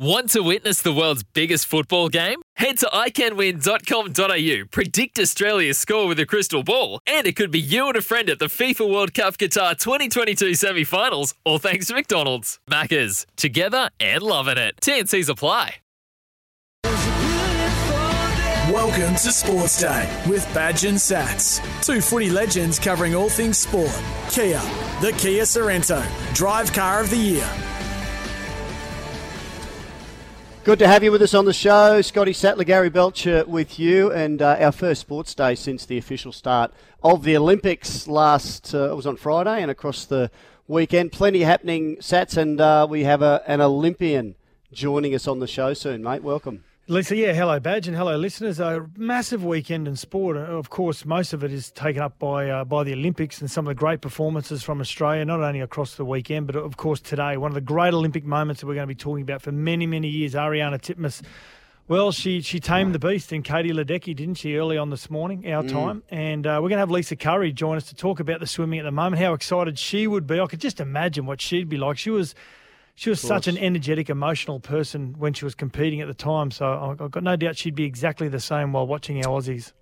Want to witness the world's biggest football game? Head to iCanWin.com.au, predict Australia's score with a crystal ball, and it could be you and a friend at the FIFA World Cup Qatar 2022 semi finals, all thanks to McDonald's. Maccas, together and loving it. TNC's apply. Welcome to Sports Day with Badge and Sats, two footy legends covering all things sport. Kia, the Kia Sorento, drive car of the year. Good to have you with us on the show. Scotty Sattler, Gary Belcher with you, and uh, our first sports day since the official start of the Olympics last, uh, it was on Friday and across the weekend. Plenty happening, Sats, and uh, we have a, an Olympian joining us on the show soon, mate. Welcome. Lisa, yeah, hello, Badge, and hello, listeners. A massive weekend in sport. Uh, Of course, most of it is taken up by uh, by the Olympics and some of the great performances from Australia, not only across the weekend, but of course today. One of the great Olympic moments that we're going to be talking about for many, many years. Ariarne Titmus. Well, she she tamed the beast in Katie Ledecky, didn't she, early on this morning, our time? And uh, we're going to have Lisa Curry join us to talk about the swimming at the moment, how excited she would be. I could just imagine what she'd be like. She was she was such an energetic, emotional person when she was competing at the time. So I- I've got no doubt she'd be exactly the same while watching our Aussies.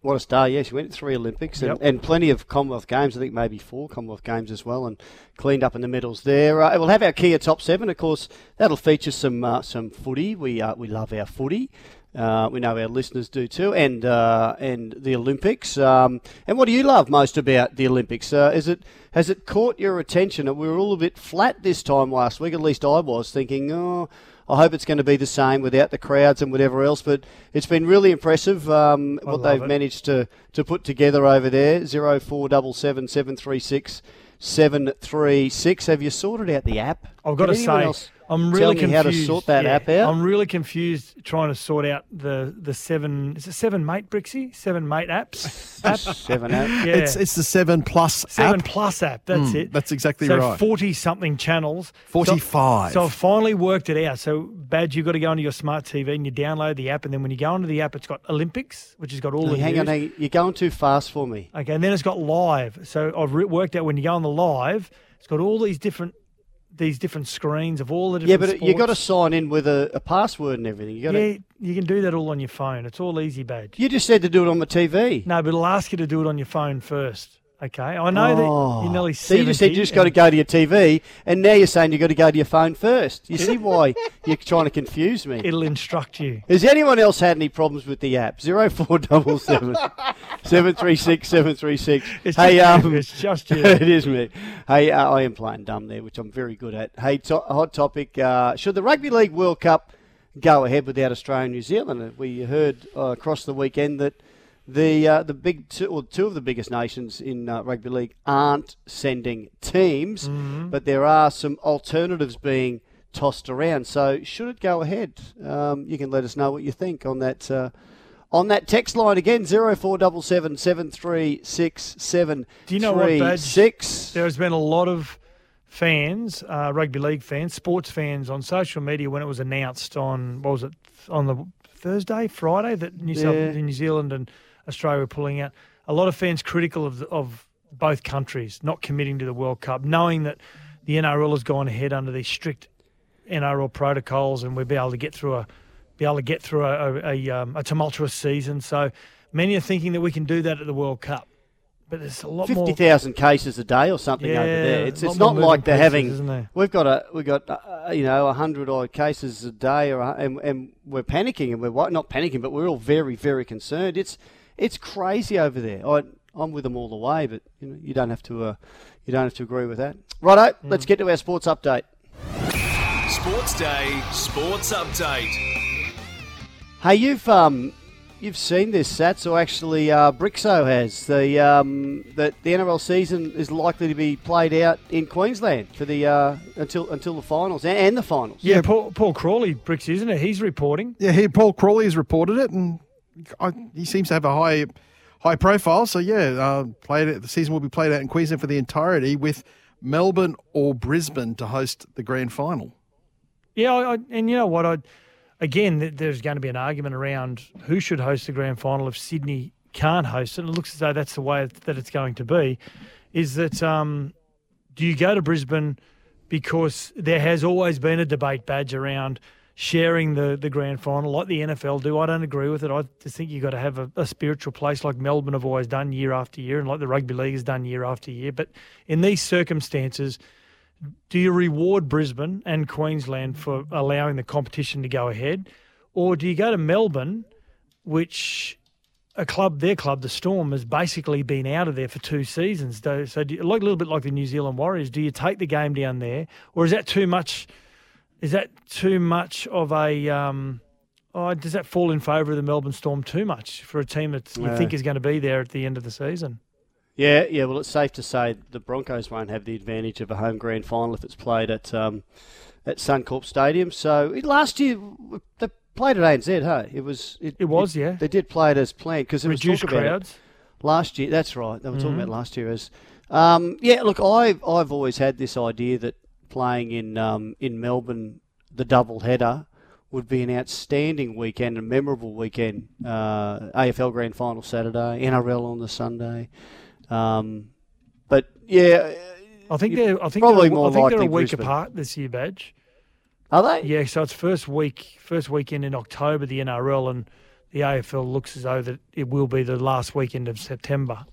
What a star, yeah. She went to three Olympics and, Yep. and plenty of Commonwealth Games, I think maybe four Commonwealth Games as well, and cleaned up in the medals there. Uh, we'll have our Kia Top 7, of course, that'll feature some uh, some footy. We, uh, we love our footy. Uh, we know our listeners do too, and uh, and the Olympics. Um, and what do you love most about the Olympics? Uh, is it has it caught your attention? We were all a bit flat this time last week. At least I was thinking, oh, I hope it's going to be the same without the crowds and whatever else. But it's been really impressive um, what they've it. managed to, to put together over there. Zero four double seven seven three six seven three six. Have you sorted out the app? I've got Can to say, else I'm tell really me confused. how to sort that Yeah, app out. I'm really confused trying to sort out the the seven. Is it seven mate Brixie? Seven mate apps. app? Seven app. Yeah. It's it's the seven plus Seven app. plus app. That's Mm, it. that's exactly right. so right. Forty something channels. 45. So, I've finally worked it out. So Badge, you've got to go onto your smart TV and you download the app, and then when you go onto the app, it's got Olympics, which has got all the hang on, hang you're going too fast for me. Okay, and then it's got live. So I've re- worked out when you go on the live, it's got all these different these different screens of all the different. Yeah, but you got to sign in with a, a password and everything. You got to. Yeah, you can do that all on your phone. It's all easy, badge. You just said to do it on the TV. No, but it'll ask you to do it on your phone first. Okay, I know that you're nearly Oh. So you just said you just got to go to your TV, and now you're saying you got to go to your phone first. You see why you're trying to confuse me? It'll instruct you. Has anyone else had any problems with the app? Zero four double seven seven three six seven three six. It's Hey, just um, you. It's just you. it is me. Hey, uh, I am playing dumb there, which I'm very good at. Hey, to- hot topic: uh, Should the Rugby League World Cup go ahead without Australia and New Zealand? Uh, We heard uh, across the weekend that the uh, the big two, or two of the biggest nations in uh, rugby league aren't sending teams, Mm-hmm. but there are some alternatives being tossed around. So should it go ahead? Um, you can let us know what you think on that. Uh, on that text line again, zero four double seven seven three six seven. Do you know what, Badge? six? There has been a lot of fans, uh, rugby league fans, sports fans on social media when it was announced on what was it on the Thursday, Friday that New, South, New Zealand and Australia were pulling out. A lot of fans critical of of both countries not committing to the World Cup, knowing that the NRL has gone ahead under these strict NRL protocols, and we'll be able to get through a be able to get through a, a, a, um, a tumultuous season. So many are thinking that we can do that at the World Cup, but there's a lot more. Fifty thousand cases a day or something over there. It's it's not like they're having. We've got a we've got uh, you know a hundred odd cases a day, or and and we're panicking and we're not panicking, but we're all very very concerned. It's it's crazy over there. I I'm with them all the way, but you know you don't have to uh, you don't have to agree with that. Righto, let's get to our sports update. Sports Day Sports Update. Hey, you've um, you've seen this, Sats, or actually uh, Brixo has the um, that the NRL season is likely to be played out in Queensland for the uh, until until the finals and, and the finals. Yeah, Paul, Paul Crawley, Bricks, isn't it? He's reporting. Yeah, he, Paul Crawley has reported it, and I, he seems to have a high high profile. So yeah, uh, played it, the season will be played out in Queensland for the entirety, with Melbourne or Brisbane to host the grand final. Yeah, I, and you know what? I again, there's going to be an argument around who should host the grand final if Sydney can't host it. And it looks as though that's the way that it's going to be. Is that um, do you go to Brisbane because there has always been a debate badge around sharing the, the grand final like the NFL do. I don't agree with it. I just think you've got to have a, a, spiritual place like Melbourne have always done year after year and like the rugby league has done year after year. But in these circumstances, do you reward Brisbane and Queensland for allowing the competition to go ahead? Or do you go to Melbourne, which a club, their club, the Storm, has basically been out of there for two seasons. So, you, like a little bit like the New Zealand Warriors, do you take the game down there, or is that too much? Is that too much of a? Um, oh, does that fall in favour of the Melbourne Storm too much for a team that you think is going to be there at the end of the season? Yeah, yeah. Well, it's safe to say the Broncos won't have the advantage of a home grand final if it's played at um, at Suncorp Stadium. So last year they played at ANZ. Hey, it was it, it was it, yeah. They did play it as planned because it reduced was crowds last year. That's right. They were mm-hmm. talking about last year as. Um, yeah, look, I've I've always had this idea that playing in um, in Melbourne, the double header would be an outstanding weekend, a memorable weekend. Uh, AFL Grand Final Saturday, NRL on the Sunday. Um, but yeah, I think they're I think probably they're, more I think they're a week Brisbane. apart this year, badge. Are they? Yeah, so it's first week, first weekend in October, the NRL, and the AFL looks as though that it will be the last weekend of September.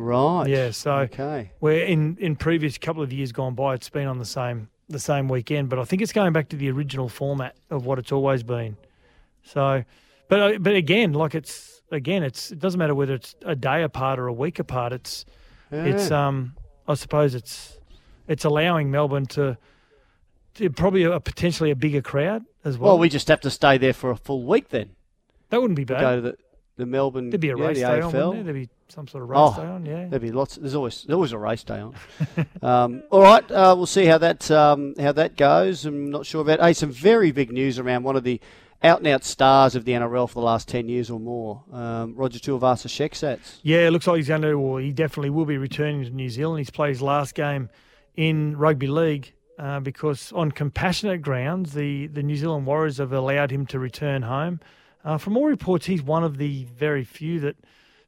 Right. Yeah. So okay. where in in previous couple of years gone by, it's been on the same the same weekend, but I think it's going back to the original format of what it's always been. So, but uh, but again, like it's again, it's it doesn't matter whether it's a day apart or a week apart. It's yeah. it's um I suppose it's it's allowing Melbourne to, to probably a, potentially a bigger crowd as well. Well, we just have to stay there for a full week then. That wouldn't be bad. We'll go to the the Melbourne. There'd be a yeah, race day on, there? There'd be some sort of race oh, day on, yeah. There'd be lots. There's always there's always a race day on. um, all right, uh, we'll see how that um, how that goes. I'm not sure about. Hey, some very big news around one of the out and out stars of the NRL for the last 10 years or more, um, Roger Tuivasa-Sheck Sats. Yeah, it looks like he's going to, or he definitely will be returning to New Zealand. He's played his last game in rugby league uh, because on compassionate grounds, the, the New Zealand Warriors have allowed him to return home. Uh, from all reports, he's one of the very few that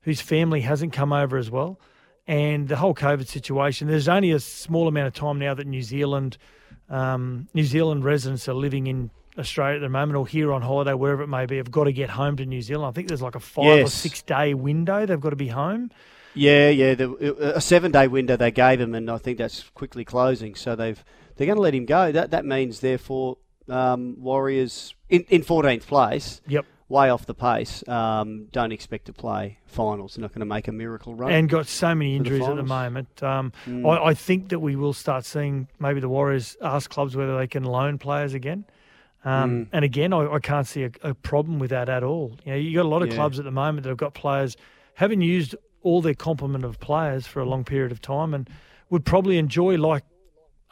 whose family hasn't come over as well. And the whole COVID situation, there's only a small amount of time now that New Zealand um, New Zealand residents are living in Australia at the moment or here on holiday, wherever it may be, have got to get home to New Zealand. I think there's like a five yes. or six day window they've got to be home. Yeah, yeah, the, a seven day window they gave him, and I think that's quickly closing. So they've they're going to let him go. That that means therefore um, Warriors in in 14th place. Yep way off the pace. Um, don't expect to play finals. They're not going to make a miracle run. And got so many injuries the at the moment. Um, mm. I, I, think that we will start seeing maybe the Warriors ask clubs whether they can loan players again. Um, mm. And again, I, I can't see a, a, problem with that at all. You know, you got a lot of yeah. clubs at the moment that have got players haven't used all their complement of players for a long period of time, and would probably enjoy like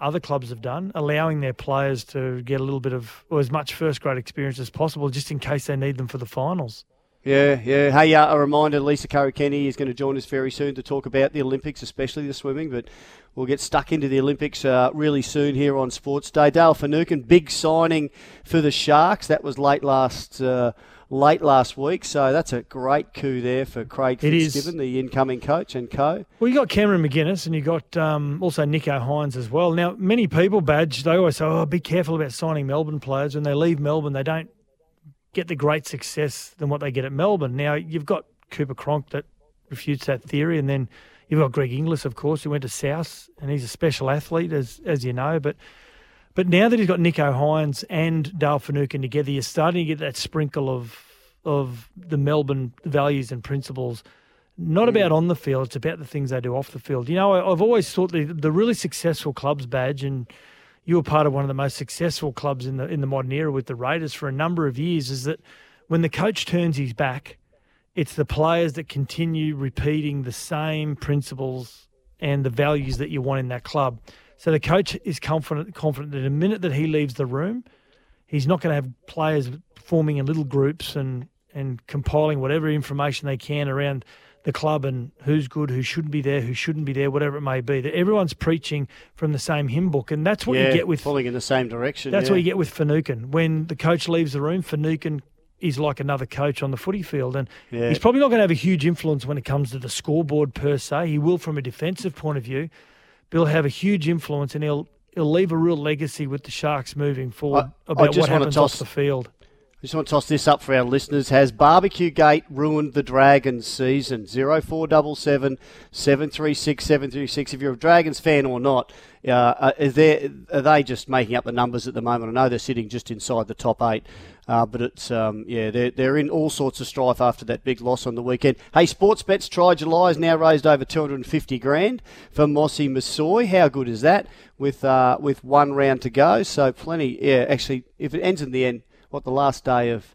other clubs have done, allowing their players to get a little bit of or as much first grade experience as possible, just in case they need them for the finals. Yeah, yeah. Hey, uh, a reminder: Lisa Curry Kenny is going to join us very soon to talk about the Olympics, especially the swimming. But we'll get stuck into the Olympics uh, really soon here on Sports Day. Dale Finucane, big signing for the Sharks. That was late last. Uh, late last week. So that's a great coup there for Craig Fitzgibbon, the incoming coach and co. Well, you got Cameron McInnes and you got um, also Nicho Hynes as well. Now, many people, Badge, they always say, oh, be careful about signing Melbourne players. When they leave Melbourne, they don't get the great success than what they get at Melbourne. Now, you've got Cooper Cronk that refutes that theory, and then you've got Greg Inglis, of course, who went to South, and he's a special athlete, as as you know, but. But now that he's got Nicho Hynes and Dale Finucane together, you're starting to get that sprinkle of of the Melbourne values and principles. Not mm. about on the field; it's about the things they do off the field. You know, I, I've always thought the the really successful clubs badge, and you were part of one of the most successful clubs in the in the modern era with the Raiders for a number of years. Is that when the coach turns his back It's the players that continue repeating the same principles and the values that you want in that club. So the coach is confident confident that the minute that he leaves the room, he's not going to have players forming in little groups and and compiling whatever information they can around the club and who's good, who shouldn't be there, who shouldn't be there, whatever it may be. That everyone's preaching from the same hymn book, and that's what yeah, you get with pulling in the same direction. that's yeah. what you get with Finucane. When the coach leaves the room, Finucane is like another coach on the footy field. And Yeah. he's probably not going to have a huge influence when it comes to the scoreboard per se. He will from a defensive point of view. He'll have a huge influence and he'll he'll leave a real legacy with the Sharks moving forward I about just what happens toss- off the field. I just want to toss this up for our listeners. Has Barbecue Gate ruined the Dragons season? 0477 736 736. If you're a Dragons fan or not, uh, uh, is there, are they just making up the numbers at the moment? I know they're sitting just inside the top eight, uh, but it's, um, yeah, they're, they're in all sorts of strife after that big loss on the weekend. Hey, Sportsbets Try July has now raised over 250 grand for Mossy Masoe. How good is that? With, uh, with one round to go. So plenty, yeah, actually, if it ends in the end, what the last day of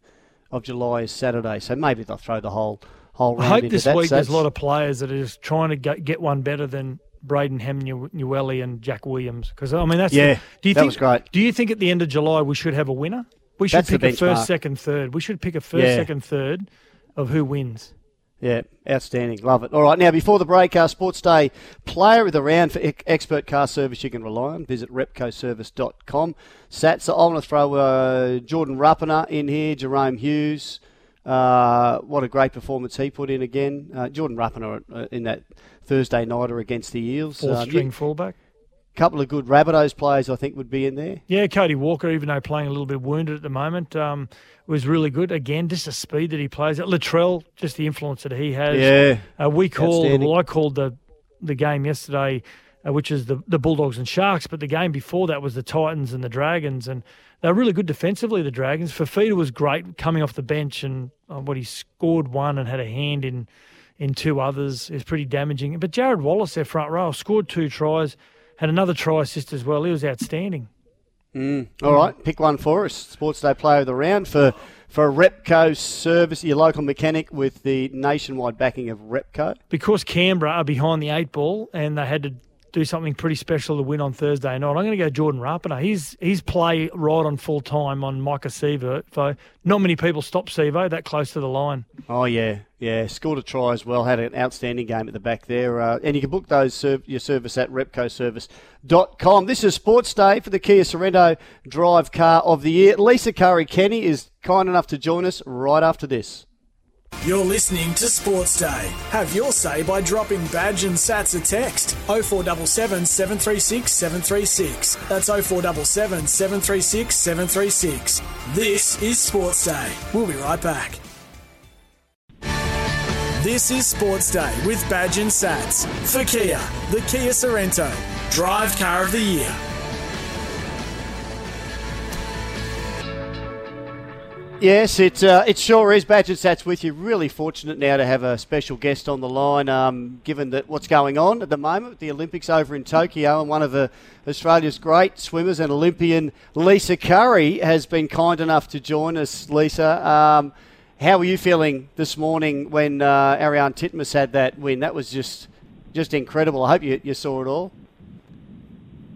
of July is Saturday, so maybe they'll throw the whole whole I hope this that. week So there's a lot of players that are just trying to get, get one better than Braden Hamlin-Uele and Jack Williams. Because, I mean, that's. the- Yeah, do you that think, was great. Do you think at the end of July we should have a winner? We should That's pick a first, second, third. We should pick a first, Yeah. second, third of who wins. Yeah, outstanding. Love it. All right, now before the break, our Sports Day player of the round for ex- expert car service you can rely on. Visit repcoservice.com. Sats, I want to throw uh, Jordan Rapana in here, Jahrome Hughes. Uh, what a great performance he put in again. Uh, Jordan Rapana uh, in that Thursday nighter against the Eels. Fourth Um, string fullback. Couple of good Rabbitohs players, I think, would be in there. Yeah, Cody Walker, even though playing a little bit wounded at the moment, um, was really good. Again, just the speed that he plays. At Latrell, just the influence that he has. Yeah. Uh, we called, well, I called the the game yesterday, uh, which is the, the Bulldogs and Sharks, but the game before that was the Titans and the Dragons, and they're really good defensively, the Dragons. Fifita was great coming off the bench, and uh, what he scored one and had a hand in in two others is pretty damaging. But Jarrod Wallace, their front row, scored two tries, had another try assist as well. He was outstanding. Mm. All right, pick one for us. Sports Day Player of the Round for for Repco Service, your local mechanic with the nationwide backing of Repco. because Canberra are behind the eight ball and they had to do something pretty special to win on Thursday night. I'm going to go Jordan Rapana. He's he's play right on full time on Maika. So not many people stop Sivo that close to the line. Oh yeah, yeah, scored a try as well. Had an outstanding game at the back there, uh, and you can book those serv- your service at repcoservice.com. This is Sports Day for the Kia Sorento Drive Car of the Year. Lisa Curry Kenny is kind enough to join us right after this. You're listening to Sports Day. Have your say by dropping Badge and Sats a text 0477 736 736. That's 0477 736 736. This is Sports Day. We'll be right back. This is Sports Day with Badge and Sats for Kia, the Kia Sorento, Drive Car of the Year. Yes, it uh, it sure is. Badge and Sats with you. Really fortunate now to have a special guest on the line. Um, given that what's going on at the moment with the Olympics over in Tokyo, and one of the Australia's great swimmers and Olympian Lisa Curry has been kind enough to join us. Lisa, um, how were you feeling this morning when uh, Ariarne Titmus had that win? That was just just incredible. I hope you, you saw it all.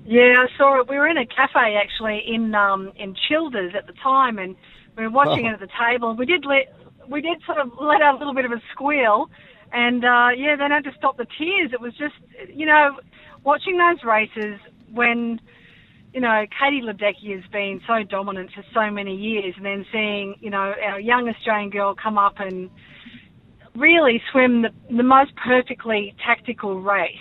Yeah, I saw it. We were in a cafe actually in um, in Childers at the time, and we were watching Oh. it at the table. We did let we did sort of let out a little bit of a squeal, and uh, yeah, then had to stop the tears. It was just you know watching those races when you know Katie Ledecky has been so dominant for so many years, and then seeing you know our young Australian girl come up and really swim the, the most perfectly tactical race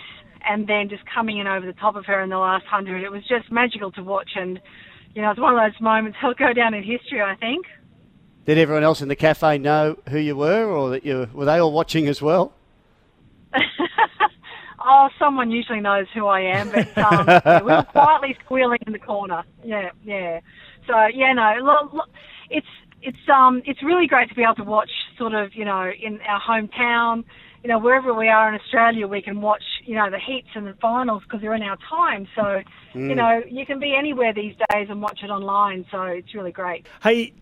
and then just coming in over the top of her in the last hundred. It was just magical to watch and you know, it's one of those moments that'll go down in history, I think. Did everyone else in the cafe know who you were, or that you were they all watching as well? Oh, someone usually knows who I am, but um, yeah, we were quietly squealing in the corner. Yeah, yeah. So yeah, no, lo- lo- it's it's um it's really great to be able to watch sort of you know in our hometown, you know wherever we are in Australia, we can watch you know the heats and the finals because they're in our time. So you Mm. know you can be anywhere these days and watch it online. So it's really great. Hey,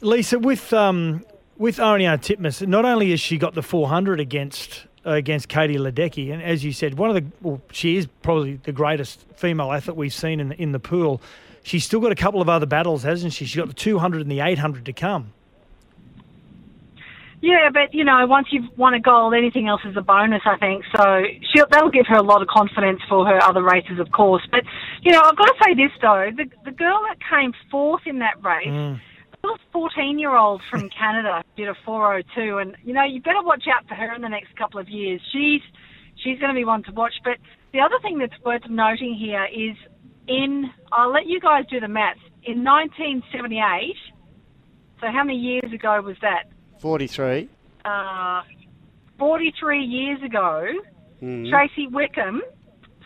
Lisa, with um, with Ariarne Titmus, not only has she got the 400 against uh, against Katie Ledecky, and as you said, one of the well, she is probably the greatest female athlete we've seen in the, in the pool. She's still got a couple of other battles, hasn't she? She's got the 200 and the 800 to come. Yeah, but you know, once you've won a gold, anything else is a bonus. I think so. She'll, that'll give her a lot of confidence for her other races, of course. But you know, I've got to say this though: the the girl that came fourth in that race. Mm. little 14 year old from Canada did a 402 and you know you better watch out for her in the next couple of years she's she's going to be one to watch but the other thing that's worth noting here is in I'll let you guys do the maths in 1978 so how many years ago was that 43. uh, 43 years ago Mm. Tracey Wickham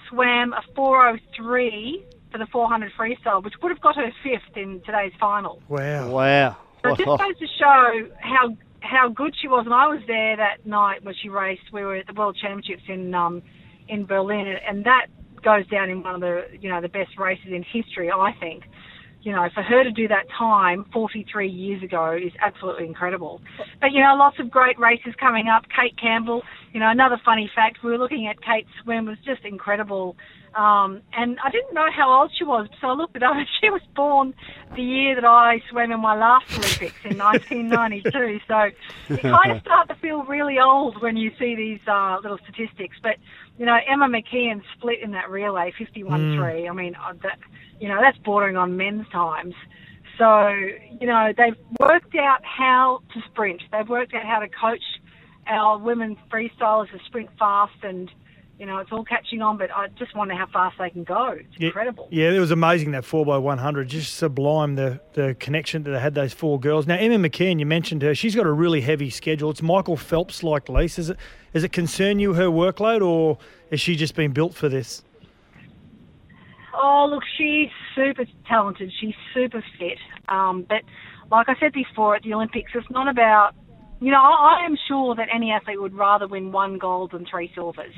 swam a 403 for the 400 freestyle which would have got her fifth in today's final Wow. Wow. so it just goes to show how how good she was. And I was there that night when she raced. We were at the World Championships in um, in Berlin, and that goes down in one of the you know the best races in history. I think. You know, for her to do that time 43 years ago is absolutely incredible. But, you know, lots of great races coming up. Kate Campbell, you know, another funny fact, we were looking at Kate's swim was just incredible. Um, and I didn't know how old she was, so I looked it up. She was born the year that I swam in my last Olympics in 1992. So you kind of start to feel really old when you see these uh, little statistics. But you know, Emma McKeon split in that relay, 51-3. I mean, uh, that you know that's bordering on men's times. So you know they've worked out how to sprint. They've worked out how to coach our women freestylers to sprint fast and you know, it's all catching on, but I just wonder how fast they can go. It's Yeah, incredible. Yeah, it was amazing that four x one hundred. Just sublime the the connection that they had those four girls. Now Emma McKeon, you mentioned her. She's got a really heavy schedule. It's Michael Phelps like Lise. Is it does it concern you her workload, or has she just been built for this? Oh, look, she's super talented. She's super fit. Um, but like I said before, at the Olympics, it's not about, you know, I, I am sure that any athlete would rather win one gold than three silvers.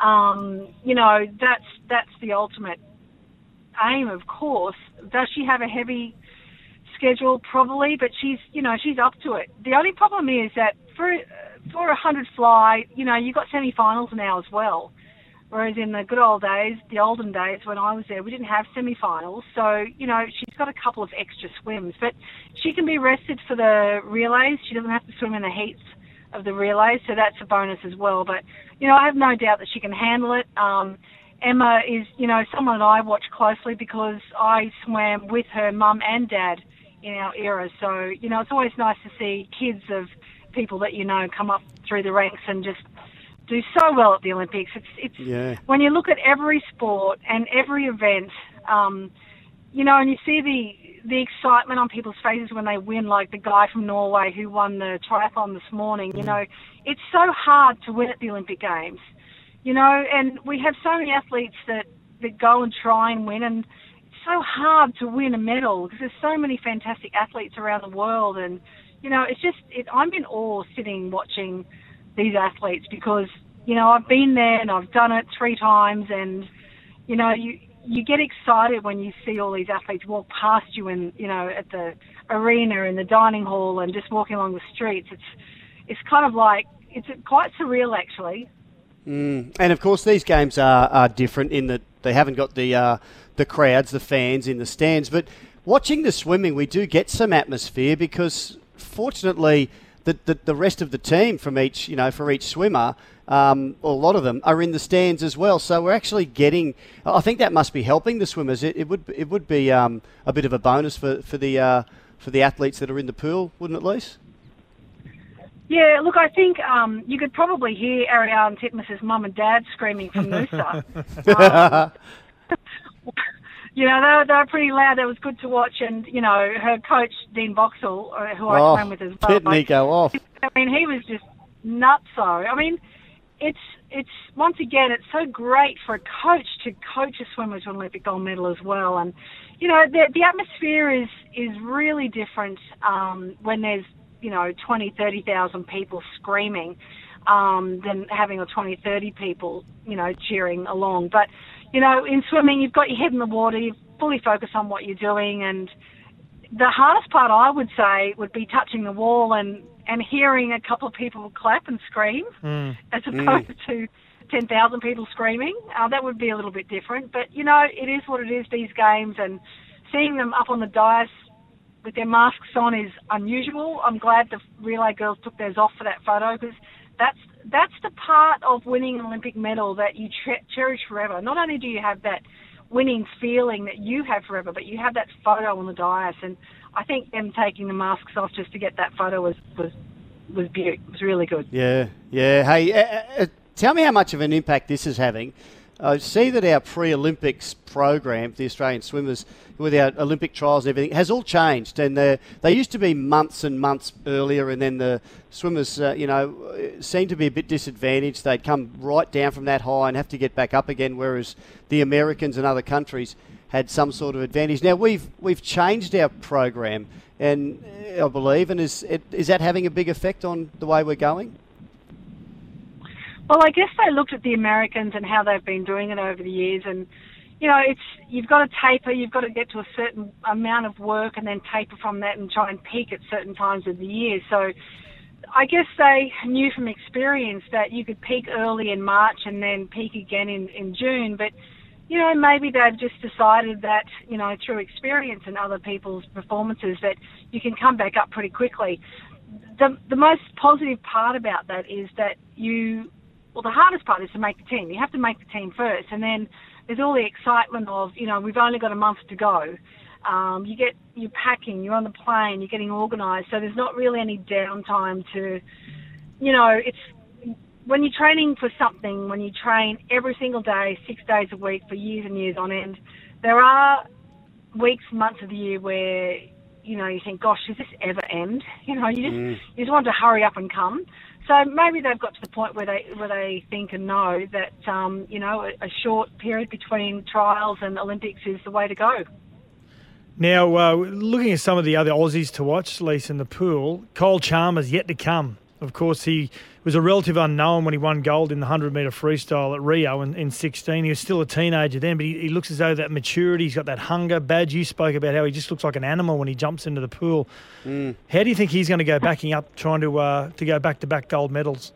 Um, you know, that's that's the ultimate aim, of course. Does she have a heavy schedule? Probably, but she's, you know, she's up to it. The only problem is that for for a hundred fly, you know, you've got semi-finals now as well. Whereas in the good old days, the olden days when I was there, we didn't have semi-finals. So, you know, she's got a couple of extra swims. But she can be rested for the relays. She doesn't have to swim in the heats of the relays, so that's a bonus as well. But, you know, I have no doubt that she can handle it. Um, Emma is, you know, someone I watch closely because I swam with her mum and dad in our era. So, you know, it's always nice to see kids of people that you know come up through the ranks and just do so well at the Olympics. It's it's Yeah. when you look at every sport and every event, um, you know, and you see the the excitement on people's faces when they win, like the guy from Norway who won the triathlon this morning. You know, it's so hard to win at the Olympic Games. You know, and we have so many athletes that that go and try and win, and it's so hard to win a medal because there's so many fantastic athletes around the world, and you know, it's just it, I'm in awe sitting watching these athletes because you know I've been there and I've done it three times, and you know you you get excited when you see all these athletes walk past you and you know at the arena in the dining hall and just walking along the streets. It's it's kind of like it's quite surreal actually. Mm. And of course, these games are, are different in that they haven't got the uh, the crowds, the fans in the stands. But watching the swimming, we do get some atmosphere because, fortunately, the, the, the rest of the team from each you know for each swimmer, um, or a lot of them are in the stands as well. So we're actually getting. I think that must be helping the swimmers. It, it would it would be um, a bit of a bonus for for the uh, for the athletes that are in the pool, wouldn't it, Lise? Yeah, look, I think um, you could probably hear Ariarne Titmus's mum and dad screaming from Noosa. you know, they were, they were pretty loud. That was good to watch. And, you know, her coach, Dean Boxall, uh, who I Oh, swam with as well. didn't he go off? I mean, he was just nuts. So, I mean, it's it's once again, it's so great for a coach to coach a swimmer to an Olympic gold medal as well. And you know, the the atmosphere is is really different um, when there's you know 20, 30,000 people screaming um, than having a 20, 30 people you know cheering along. But you know, in swimming, you've got your head in the water, you fully focus on what you're doing, and the hardest part I would say would be touching the wall and and hearing a couple of people clap and scream Mm. as opposed to 10,000 people screaming. Uh, that would be a little bit different. But, you know, it is what it is, these games, and seeing them up on the dais with their masks on is unusual. I'm glad the relay girls took theirs off for that photo because that's, that's the part of winning an Olympic medal that you cherish forever. Not only do you have that winning feeling that you have forever, but you have that photo on the dais. And I think them taking the masks off just to get that photo was, was, was, beautiful. It was really good. Yeah, yeah. Hey, uh, uh, tell me how much of an impact this is having. I see that our pre-Olympics program, for the Australian swimmers, with our Olympic trials and everything, has all changed. And they they used to be months and months earlier, and then the swimmers, uh, you know, seemed to be a bit disadvantaged. They'd come right down from that high and have to get back up again, whereas the Americans and other countries had some sort of advantage. Now we've we've changed our program, and uh, I believe, and is it, is that having a big effect on the way we're going? Well, I guess they looked at the Americans and how they've been doing it over the years, and you know, it's you've got to taper, you've got to get to a certain amount of work, and then taper from that, and try and peak at certain times of the year. So, I guess they knew from experience that you could peak early in March and then peak again in in June, but you know, maybe they've just decided that, you know, through experience and other people's performances that you can come back up pretty quickly. The, the most positive part about that is that you, well, the hardest part is to make the team. You have to make the team first, and then there's all the excitement of, you know, we've only got a month to go. Um, you get, you're packing, you're on the plane, you're getting organised, so there's not really any downtime to, you know, it's when you're training for something, when you train every single day, six days a week for years and years on end, there are weeks, months of the year where you know you think, "Gosh, does this ever end?" You know, you just Mm. you just want to hurry up and come. So maybe they've got to the point where they where they think and know that um, you know a, a short period between trials and Olympics is the way to go. Now, uh, looking at some of the other Aussies to watch, Lisa, in the pool, Kyle Chalmers yet to come. Of course, he was a relative unknown when he won gold in the 100 metre freestyle at Rio in, in 16. He was still a teenager then, but he, he looks as though that maturity, he's got that hunger. Badge, you spoke about how he just looks like an animal when he jumps into the pool. How do you think he's going to go backing up, trying to uh, to go back to back gold medals?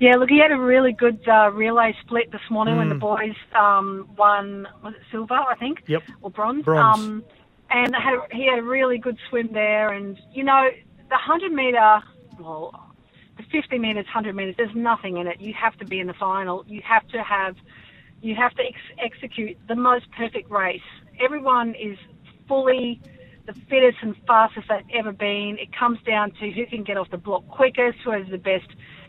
Yeah, look, he had a really good uh, relay split this morning when the Mm. boys um, won, was it silver, I think? Yep. Or bronze? Bronze. Um, and had, he had a really good swim there. And, you know, the 100 metre, well, the 50 metres, 100 metres, there's nothing in it. You have to be in the final. You have to have, you have to ex- execute the most perfect race. Everyone is fully the fittest and fastest they've ever been. It comes down to who can get off the block quickest, who has the best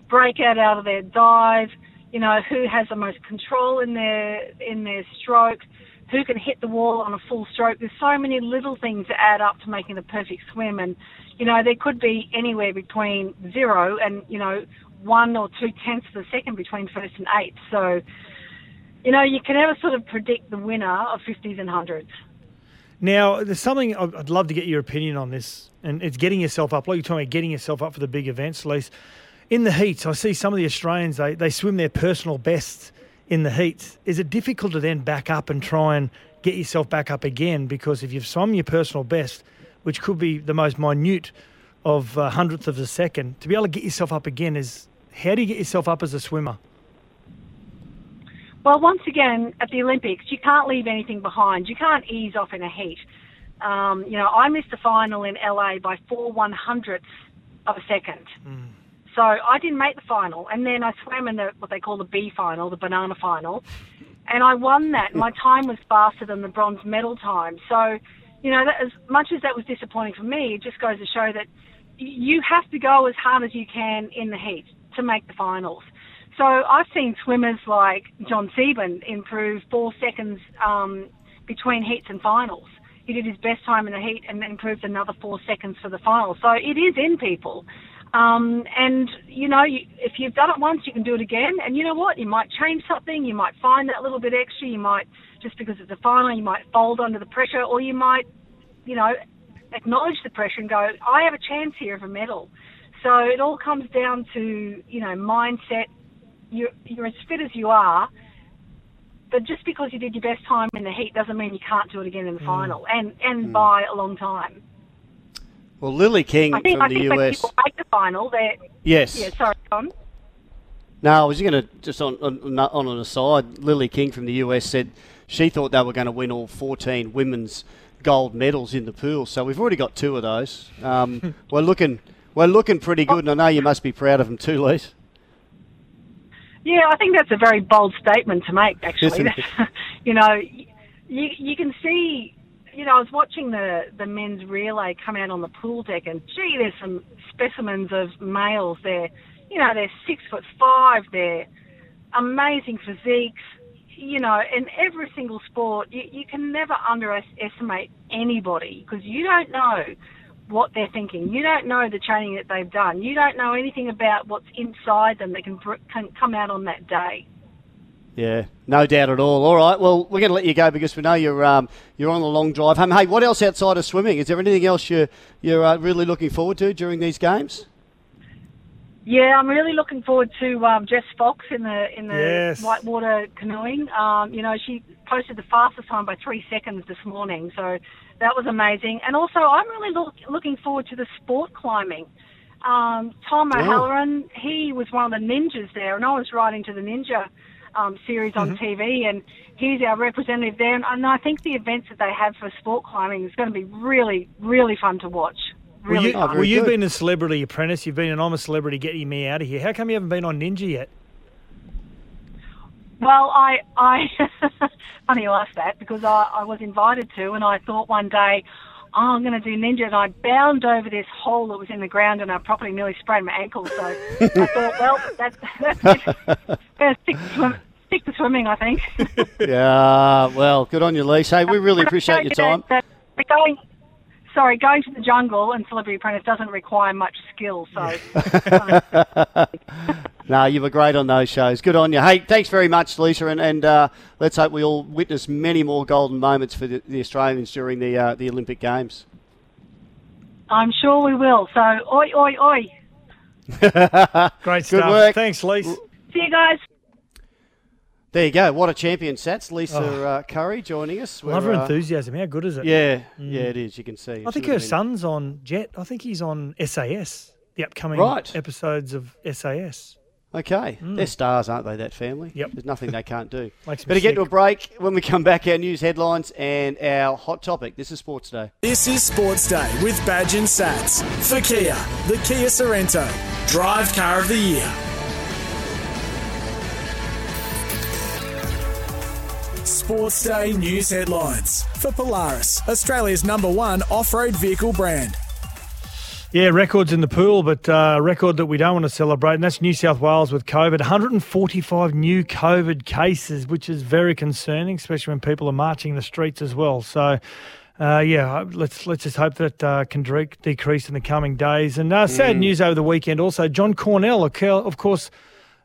breakout out of their dive, you know, who has the most control in their in their stroke, who can hit the wall on a full stroke. There's so many little things that add up to making the perfect swim and you know, there could be anywhere between zero and, you know, one or two tenths of a second between first and eighth. So, you know, you can never sort of predict the winner of 50s and 100s. Now, there's something I'd love to get your opinion on this, and it's getting yourself up. Like you're talking about getting yourself up for the big events, Lise. In the heats, I see some of the Australians, they, they swim their personal best in the heats. Is it difficult to then back up and try and get yourself back up again? Because if you've swum your personal best, which could be the most minute of uh, hundredth of a second, to be able to get yourself up again is how do you get yourself up as a swimmer? Well, once again, at the Olympics, you can't leave anything behind. You can't ease off in a heat. Um, you know, I missed the final in LA by four one hundredths of a second. So I didn't make the final, and then I swam in the what they call the B final, the banana final, and I won that. My time was faster than the bronze medal time. So, you know, that, as much as that was disappointing for me, it just goes to show that you have to go as hard as you can in the heat to make the finals. So I've seen swimmers like Jon Sieben improve four seconds um, between heats and finals. He did his best time in the heat and then improved another four seconds for the final. So it is in people. Um, and, you know, you, if you've done it once, you can do it again. And you know what? You might change something. You might find that little bit extra. You might, just because it's a final, you might fold under the pressure or you might, you know, acknowledge the pressure and go, I have a chance here of a medal. So it all comes down to, you know, mindset. You're, you're as fit as you are, but just because you did your best time in the heat doesn't mean you can't do it again in the final and, and by a long time. Well, Lily King I think from I the think when US. people make the final, they're Yes. yeah. Sorry, Tom. No, I was going to just on, on on an aside. Lily King from the US said she thought they were going to win all 14 women's gold medals in the pool. So we've already got two of those. Um, we're looking we're looking pretty good, and I know you must be proud of them too, Lise. Yeah, I think that's a very bold statement to make. Actually, Isn't it? you know, you you can see. You know, I was watching the the men's relay come out on the pool deck, and gee, there's some specimens of males there. You know, they're six foot five. They're amazing physiques. You know, in every single sport, you, you can never underestimate anybody because you don't know what they're thinking. You don't know the training that they've done. You don't know anything about what's inside them that can, can come out on that day. Yeah, no doubt at all. All right, well, we're going to let you go because we know you're um, you're on the long drive home. Hey, what else outside of swimming? Is there anything else you're you're uh, really looking forward to during these games? Yeah, I'm really looking forward to um, Jess Fox in the in the Yes. whitewater canoeing. Um, you know, she posted the fastest time by three seconds this morning, so that was amazing. And also, I'm really look, looking forward to the sport climbing. Um, Tom Oh. O'Halloran, he was one of the ninjas there, and I was riding to the ninja um, series on TV, and he's our representative there. And, and I think the events that they have for sport climbing is going to be really, really fun to watch. Well, you, fun. well, you've been a celebrity apprentice. You've been an I'm a celebrity. Getting me out of here. How come you haven't been on Ninja yet? Well, I, I, funny you asked that because I, I was invited to, and I thought one day, oh, I'm going to do ninja, and I bound over this hole that was in the ground, and I properly nearly sprained my ankle. So I thought, well, that's that's it. Better stick to, swim, stick to swimming, I think. yeah, well, good on you, Lise. Hey, we really appreciate your time. But going, sorry, going to the jungle and celebrity apprentice doesn't require much skill. So No, you were great on those shows. Good on you. Hey, thanks very much, Lisa, and, and uh, let's hope we all witness many more golden moments for the, the Australians during the uh, the Olympic Games. I'm sure we will. So oi, oi, oi. Great stuff. Good stuff. work. Thanks, Lisa. See you guys. There you go. What a champion, Sats. Lisa uh, Curry joining us. Love her We're, uh, enthusiasm. How good is it? Yeah, yeah, it is. You can see. I think her been- son's on Jett. I think he's on SAS. The upcoming Right. episodes of SAS. Okay, they're stars, aren't they? That family. Mm. Yep. There's nothing they can't do. Makes me Better get sick. to a break. When we come back, our news headlines and our hot topic. This is Sports Day. This is Sports Day with Badge and Sats. For Kia, the Kia Sorento. Drive Car of the Year. Sports Day news headlines. For Polaris, Australia's number one off road vehicle brand. Yeah, records in the pool, but uh, a record that we don't want to celebrate, and that's New South Wales with COVID. 145 new COVID cases, which is very concerning, especially when people are marching the streets as well. So, uh, yeah, let's let's just hope that uh, can dre- decrease in the coming days. And uh, sad news over the weekend also. John Cornell, of cour- of course,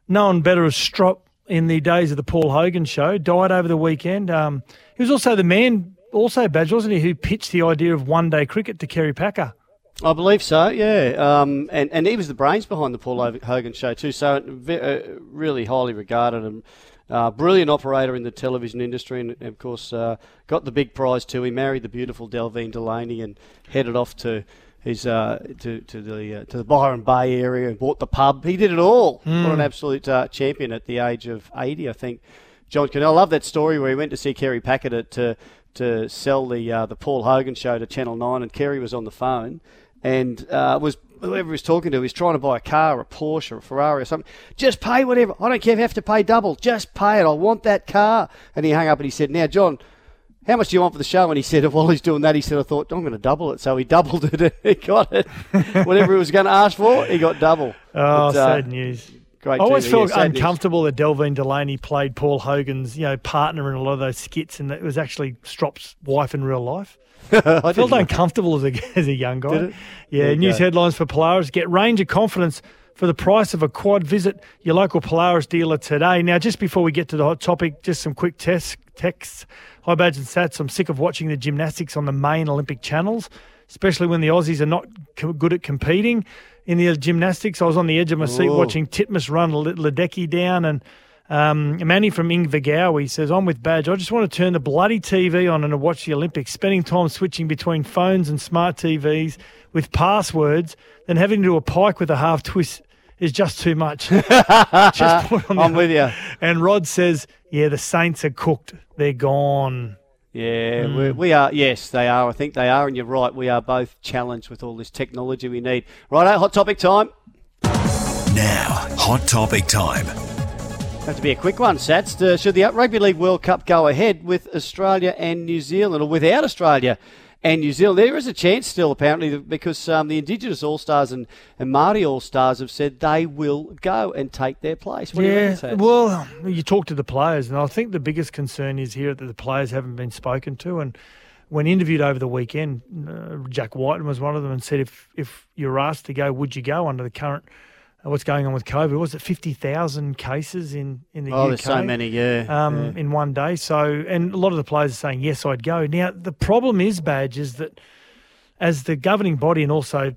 known better as Strop in the days of the Paul Hogan show, died over the weekend. Um, he was also the man, also Badge, wasn't he, who pitched the idea of one day cricket to Kerry Packer. I believe so, yeah. Um, and, and he was the brains behind the Paul Hogan show, too. So, uh, really highly regarded and uh, brilliant operator in the television industry. And, of course, uh, got the big prize, too. He married the beautiful Delvene Delaney and headed off to. His, uh, to to the uh, to the Byron Bay area and bought the pub. He did it all. What an absolute uh, champion at the age of eighty, I think. John. I love that story where he went to see Kerry Packer to to, to sell the uh, the Paul Hogan show to Channel Nine, and Kerry was on the phone, and uh, was whoever he was talking to, he was trying to buy a car, a Porsche, or a Ferrari, or something. Just pay whatever. I don't care if you have to pay double. Just pay it. I want that car. And he hung up and he said, "Now, John." How much do you want for the show? And he said, while he's doing that, he said, I thought, I'm going to double it. So he doubled it and he got it. Whatever he was going to ask for, he got double. Oh, But, uh, sad news. Great I always felt yeah, sad news. uncomfortable that Delvene Delaney played Paul Hogan's, you know, partner in a lot of those skits, and that it was actually Strop's wife in real life. I felt uncomfortable as a, as a young guy. Did it? Yeah, news go. headlines for Polaris. Get range of confidence for the price of a quad. Visit your local Polaris dealer today. Now, just before we get to the hot topic, just some quick test, texts. Hi, Badge and Sats. I'm sick of watching the gymnastics on the main Olympic channels, especially when the Aussies are not co- good at competing in the gymnastics. I was on the edge of my seat watching Titmus run Le- Ledecky down and Um, Manny from Invergowrie says, I'm with Badge. I just want to turn the bloody TV on and watch the Olympics. Spending time switching between phones and smart TVs with passwords, then having to do a pike with a half twist is just too much. just put on I'm the- with you. And Rod says, yeah, the Saints are cooked. They're gone. Yeah, Mm. we we are. Yes, they are. I think they are, and you're right. We are both challenged with all this technology we need. Right, hot topic time. Now, hot topic time. Have to be a quick one, Sats. Uh, should the Rugby League World Cup go ahead with Australia and New Zealand, or without Australia and New Zealand? There is a chance still, apparently, because um, the Indigenous All Stars and, and Māori All Stars have said they will go and take their place. What do you yeah, well, you talk to the players, and I think the biggest concern is here that the players haven't been spoken to. And when interviewed over the weekend, uh, Jack Wighton was one of them and said, if if you're asked to go, would you go under the current what's going on with COVID? Was it fifty thousand cases in in the Oh, UK? there's so many, yeah, um, yeah. in one day. So, and a lot of the players are saying yes, I'd go. Now the problem is, badge, is that as the governing body and also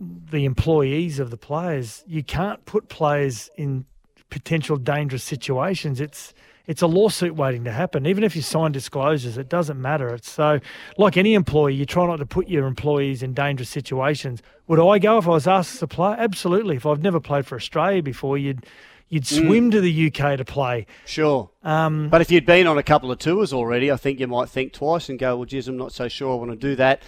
the employees of the players, you can't put players in potential dangerous situations. It's it's a lawsuit waiting to happen. Even if you sign disclosures, it doesn't matter. It's so like any employee, you try not to put your employees in dangerous situations. Would I go if I was asked to play? Absolutely. If I've never played for Australia before, you'd you'd Mm. swim to the UK to play. Sure. Um, But if you'd been on a couple of tours already, I think you might think twice and go, well, geez, I'm not so sure I want to do that.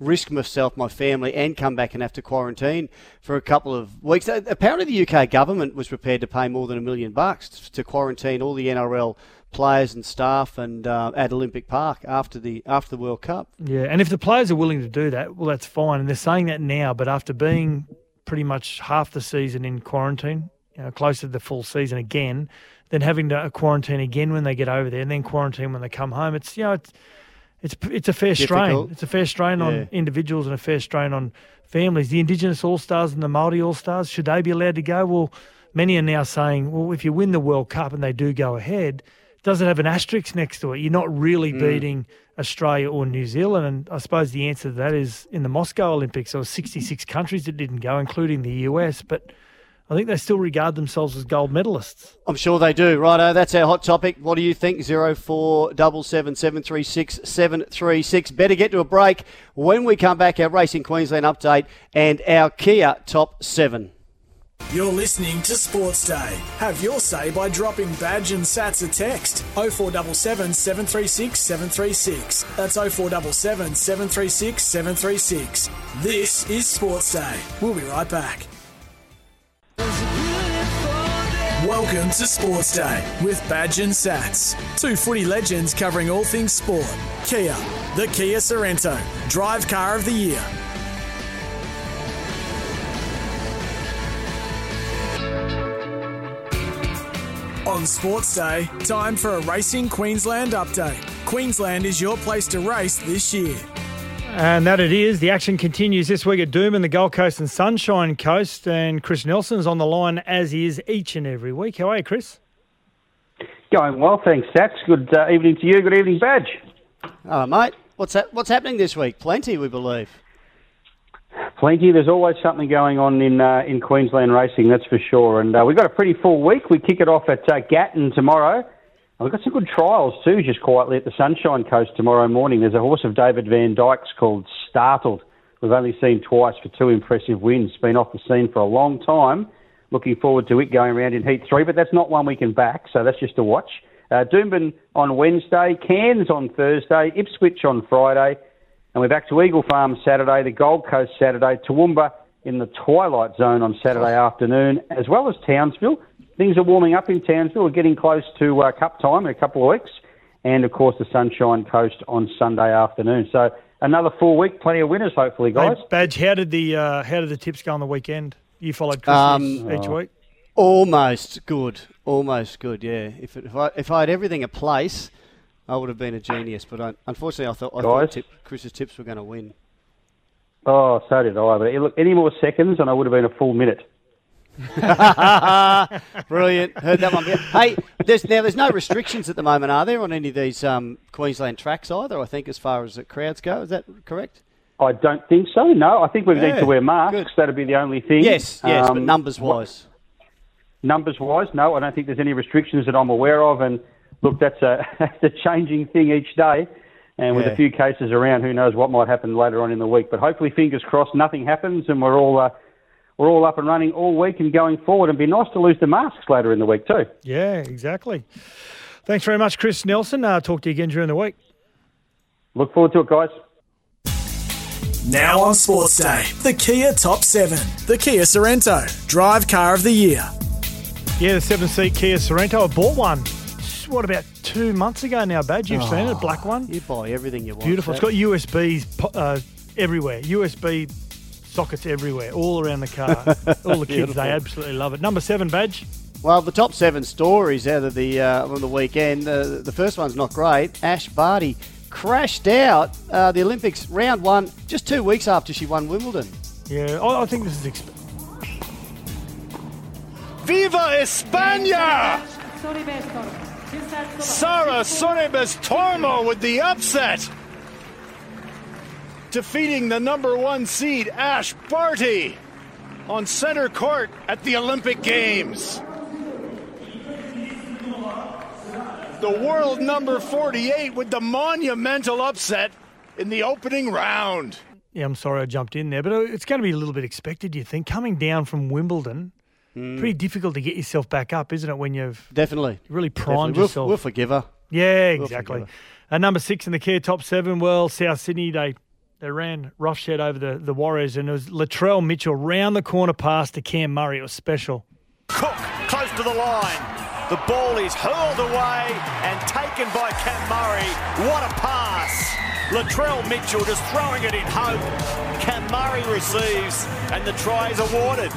Risk myself, my family, and come back and have to quarantine for a couple of weeks. Uh, Apparently, the UK government was prepared to pay more than a million bucks to quarantine all the NRL players and staff and uh, at Olympic Park after the after the World Cup. Yeah, and if the players are willing to do that, well, that's fine. And they're saying that now, but after being pretty much half the season in quarantine, you know, close to the full season again, then having to quarantine again when they get over there, and then quarantine when they come home, it's you know, it's it's it's a fair strain. It's a fair strain Yeah. on individuals and a fair strain on families. The Indigenous All Stars and the Maori All Stars, should they be allowed to go? Well, many are now saying, well, if you win the World Cup and they do go ahead, does it have an asterisk next to it? You're not really Mm. beating Australia or New Zealand. And I suppose the answer to that is in the Moscow Olympics, there were 66 countries that didn't go, including the US. But I think they still regard themselves as gold medalists. I'm sure they do. Righto, that's our hot topic. What do you think? Zero four double seven seven three six seven three six. Better get to a break. When we come back, our Racing Queensland update and our Kia top seven. You're listening to Sports Day. Have your say by dropping badge and sats a text 0477 736 736. That's 0477 736 736. This is Sports Day. We'll be right back. Welcome to Sports Day with Badge and Sats. Two footy legends covering all things sport. Kia, the Kia Sorento, drive car of the year. On Sports Day, time for a Racing Queensland update. Queensland is your place to race this year. And that it is. The action continues this week at Doomben, the Gold Coast and Sunshine Coast. And Chris Nelson's on the line as he is each and every week. How are you, Chris? Going well, thanks, Sats. Good uh, evening to you. Good evening, Badge. Hello, mate. What's that? What's happening this week? Plenty, we believe. Plenty. There's always something going on in uh, in Queensland racing, that's for sure. And uh, we've got a pretty full week. We kick it off at uh, Gatton tomorrow. We've got some good trials too, just quietly at the Sunshine Coast tomorrow morning. There's a horse of David Vandyke's called Startled. We've only seen twice for two impressive wins. Been off the scene for a long time. Looking forward to it going around in Heat 3, but that's not one we can back, so that's just a watch. Uh, Doomben on Wednesday, Cairns on Thursday, Ipswich on Friday, and we're back to Eagle Farm Saturday, the Gold Coast Saturday, Toowoomba in the twilight zone on Saturday afternoon, as well as Townsville. Things are warming up in Townsville. We're getting close to uh, Cup time in a couple of weeks, and of course the Sunshine Coast on Sunday afternoon. So another full week, plenty of winners, hopefully, guys. Hey, Badge, how did the uh, how did the tips go on the weekend? You followed Chris Um, each, each week. Almost good. Almost good. Yeah. If it, if I if I had everything in place, I would have been a genius. But I, unfortunately, I thought I thought tip, Chris's tips were going to win. Oh, so did I. But look, any more seconds, and I would have been a full minute. Brilliant. Heard that one. Hey, there's now there's no restrictions at the moment, are there, on any of these um, Queensland tracks either? I think as far as the crowds go, is that correct? I don't think so. No, I think we need to wear masks. good. That'd be the only thing. Yes, yes, but Um, numbers wise. numbers wise, no, I don't think there's any restrictions that I'm aware of. And look, that's a that's a changing thing each day. And with Yeah. a few cases around, who knows what might happen later on in the week. But hopefully, fingers crossed, nothing happens, and we're all uh, we're all up and running all week and going forward. And be nice to lose the masks later in the week too. Yeah, exactly. Thanks very much, Chris Nelson. Uh, talk to you again during the week. Look forward to it, guys. Now on Sports Day, the Kia Top 7. The Kia Sorento, Drive Car of the Year. Yeah, the seven seat Kia Sorento. I bought one. What about two months ago now, Badge? You've seen it, Oh, black one. You buy everything you want. Beautiful. It's got USBs uh, everywhere. USB sockets everywhere, all around the car. all the kids, Beautiful. they absolutely love it. Number seven, Badge. Well, the top seven stories out of the uh, on the weekend. Uh, the first one's not great. Ash Barty crashed out uh, the Olympics round one just two weeks after she won Wimbledon. Yeah, I, I think this is. Exp- Viva España! Sara Sorribes Tormo with the upset. Defeating the number one seed Ash Barty on center court at the Olympic Games. The world number 48 with the monumental upset in the opening round. yeah, I'm sorry I jumped in there, but uh, it's going to be a little bit expected, do you think. Coming down from Wimbledon, pretty difficult to get yourself back up, isn't it, when you've Definitely. really Definitely. primed We'll, yourself? we'll forgive her. Yeah, We'll exactly. forgive Uh, number six in the Kia top seven. Well, South Sydney they they ran roughshod over the, the Warriors, and it was Latrell Mitchell round the corner pass to Cam Murray. It was special. Cook close to the line. The ball is hurled away and taken by Cam Murray. What a pass! Latrell Mitchell just throwing it in hope. Cam Murray receives and the try is awarded.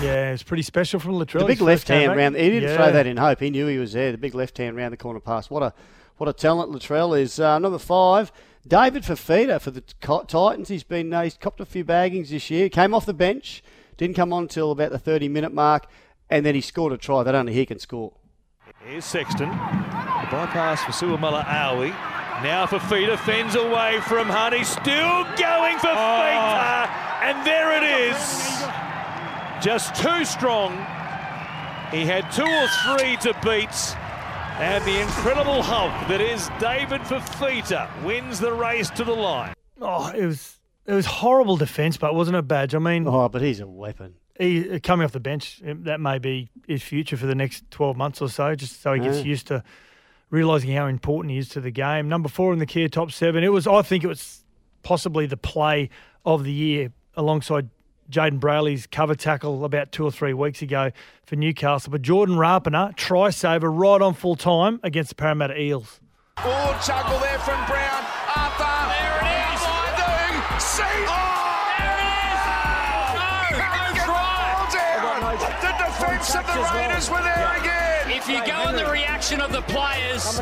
Yeah, it's pretty special from Latrell. The big left hand round. He didn't Yeah. throw that in hope. He knew he was there. The big left hand round the corner pass. What a what a talent Latrell is. Uh, number five, David Fifita for the Titans. He's been uh, he's copped a few baggings this year. Came off the bench, didn't come on till about the thirty minute mark, and then he scored a try that only he can score. Here's Sexton. The bypass for Suamala Aoi. Now for Feeder. Fends away from Hunt. He's still going for Feeder. And there it is. Just too strong. He had two or three to beat. And the incredible Hulk that is David Fifita wins the race to the line. Oh, it was it was horrible defence, but it wasn't it badge? I mean, Oh, but he's a weapon. he uh, coming off the bench, that may be his future for the next 12 months or so, just so he gets Yeah. used to realising how important he is to the game. Number four in the Kia top seven. It was, I think, it was possibly the play of the year alongside Jayden Brailey's cover tackle about two or three weeks ago for Newcastle. But Jordan Rapana, try saver right on full time against the Parramatta Eels. Good juggle there from Brown. Arthur. There it is. I do. See. Oh, there it is. No, no try. The defence of the Raiders were there again. If you go on the reaction of the players,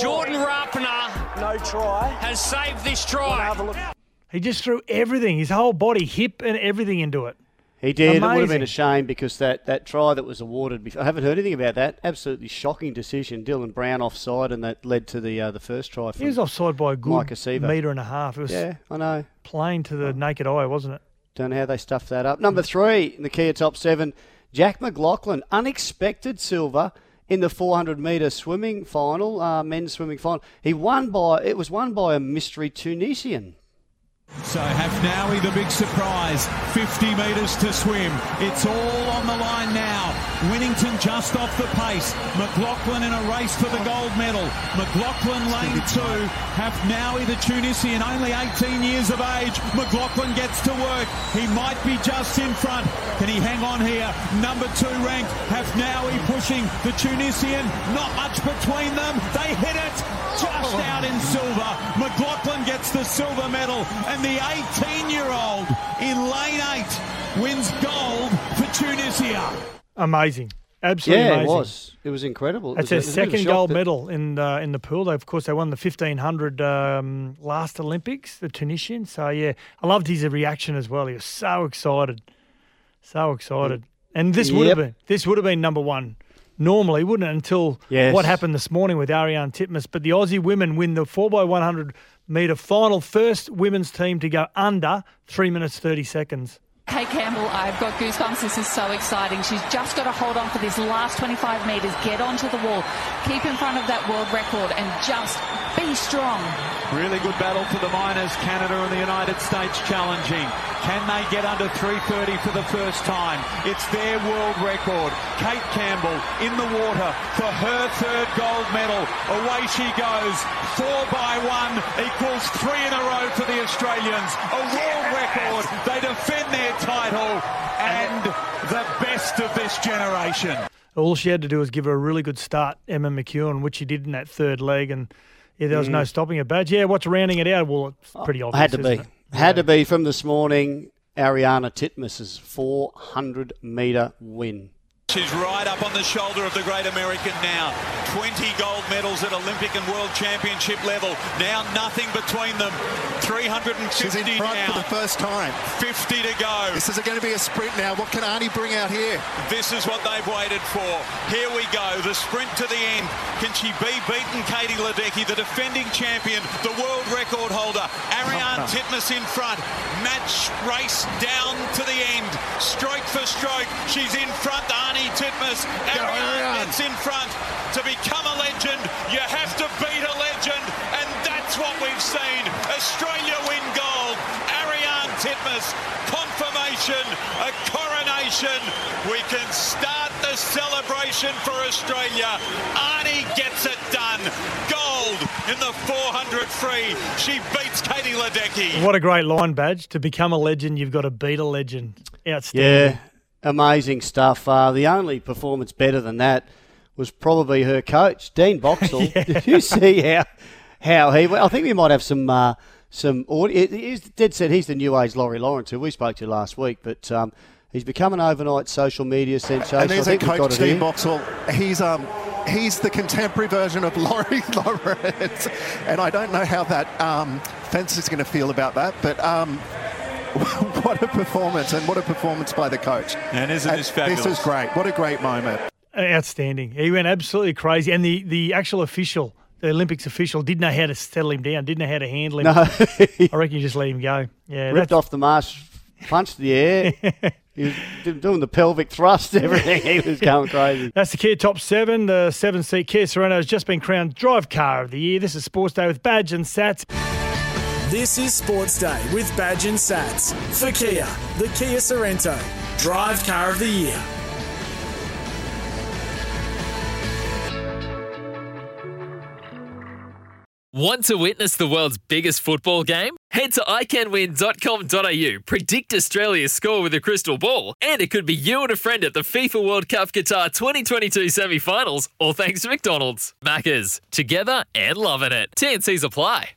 Jordan Rapana no try. has saved this try. He just threw everything, his whole body, hip and everything into it. He did. It would have been a shame because that, that try that was awarded. Before, I haven't heard anything about that. Absolutely shocking decision. Dylan Brown offside, and that led to the uh, the first try. He was offside by a good metre and a half. It was Yeah, I know. plain to the naked eye, wasn't it? Don't know how they stuffed that up. Number three in the Kia top seven, Jack McLoughlin, unexpected silver in the 400 metre swimming final, uh, men's swimming final. He won by it was won by a mystery Tunisian. So Hafnaoui, the big surprise. 50 metres to swim. It's all on the line now. Winnington just off the pace. McLoughlin in a race for the gold medal. McLoughlin lane two. Hafnaoui, the Tunisian, only 18 years of age. McLoughlin gets to work. He might be just in front. Can he hang on here? Number two ranked. Hafnaoui pushing the Tunisian. Not much between them. They hit it just out in silver. McLoughlin gets the silver medal, and the 18 year old in lane eight wins gold for Tunisia. Amazing. Absolutely yeah, amazing. it was. It was incredible. It That's their a- it was a bit of a second gold that- medal in uh, in the pool. They, of course, they won the 1500 um, last Olympics, the Tunisian. So, yeah, I loved his reaction as well. He was so excited. So excited. And this would have been this would have been number one normally, wouldn't it? Until Yes. what happened this morning with Ariarne Titmus. But the Aussie women win the 4x100 final, first women's team to go under 3 minutes 30 seconds. Kate Campbell, I've got goosebumps. This is so exciting. She's just got to hold on for this last 25 metres, get onto the wall, keep in front of that world record, and just be strong. Really good battle for the miners, Canada and the United States challenging. Can they get under 330 for the first time? It's their world record. Kate Campbell in the water for her third gold medal. Away she goes. Four by one equals three in a row for the Australians. A world record. They defend their title and the best of this generation. All she had to do was give her a really good start, Emma McKeon, which she did in that third leg, and yeah, there was no Mm. stopping her badge. Yeah, what's rounding it out? Well, it's pretty obvious. Had to be. it? Had to be from this morning. Ariarne Titmus's 400 metre win. She's right up on the shoulder of the great American now. 20 gold medals at Olympic and World Championship level. Now nothing between them. 350 She's in front now. for the first time. 50 to go. This is going to be a sprint now. What can Arnie bring out here? This is what they've waited for. Here we go. The sprint to the end. Can she be beaten, Katie Ledecky, the defending champion, the world record holder? Ariarne Titmus in front. Match race down to the end. Stroke for stroke. She's in front. Arnie Titmus. Ariarne gets in front. To become a legend, you have to beat a legend. And that's what we've seen. Australia win gold. Ariarne Titmus. Confirmation. A coronation. We can start the celebration for Australia. Arnie gets it done. Gold in the 400 free. She beats Katie Ledecky. What a great line badge. To become a legend, you've got to beat a legend. Outstanding. Yeah, amazing stuff. Uh, the only performance better than that was probably her coach, Dean Boxall. Did you see how how he? I think we might have some uh, some audio. He's dead set. He's the new age Laurie Lawrence, who we spoke to last week, but. Um, He's become an overnight social media sensation. And there's I a think we've coach, it Steve. Boxall. He's um he's the contemporary version of Laurie Lawrence, and I don't know how that um, fence is going to feel about that, but. Um, what a performance, and what a performance by the coach. And isn't this This fabulous? is great. What a great moment. Outstanding. He went absolutely crazy. And the, the actual official, the Olympics official, didn't know how to settle him down, didn't know how to handle him. No. I reckon you just let him go. Yeah, Ripped that's- off the marsh, punched the air. he was doing the pelvic thrust, everything. He was going crazy. That's the Kia Top 7. The seven seat Kia Sorento has just been crowned Drive Car of the Year. This is Sports Day with Badge and Sats. This is Sports Day with Badge and Sats. For Kia, the Kia Sorento. Drive Car of the Year. Want to witness the world's biggest football game? Head to iCanWin.com.au, predict Australia's score with a crystal ball, and it could be you and a friend at the FIFA World Cup Qatar 2022 semi finals, all thanks to McDonald's. Maccas, together and loving it. TNCs apply.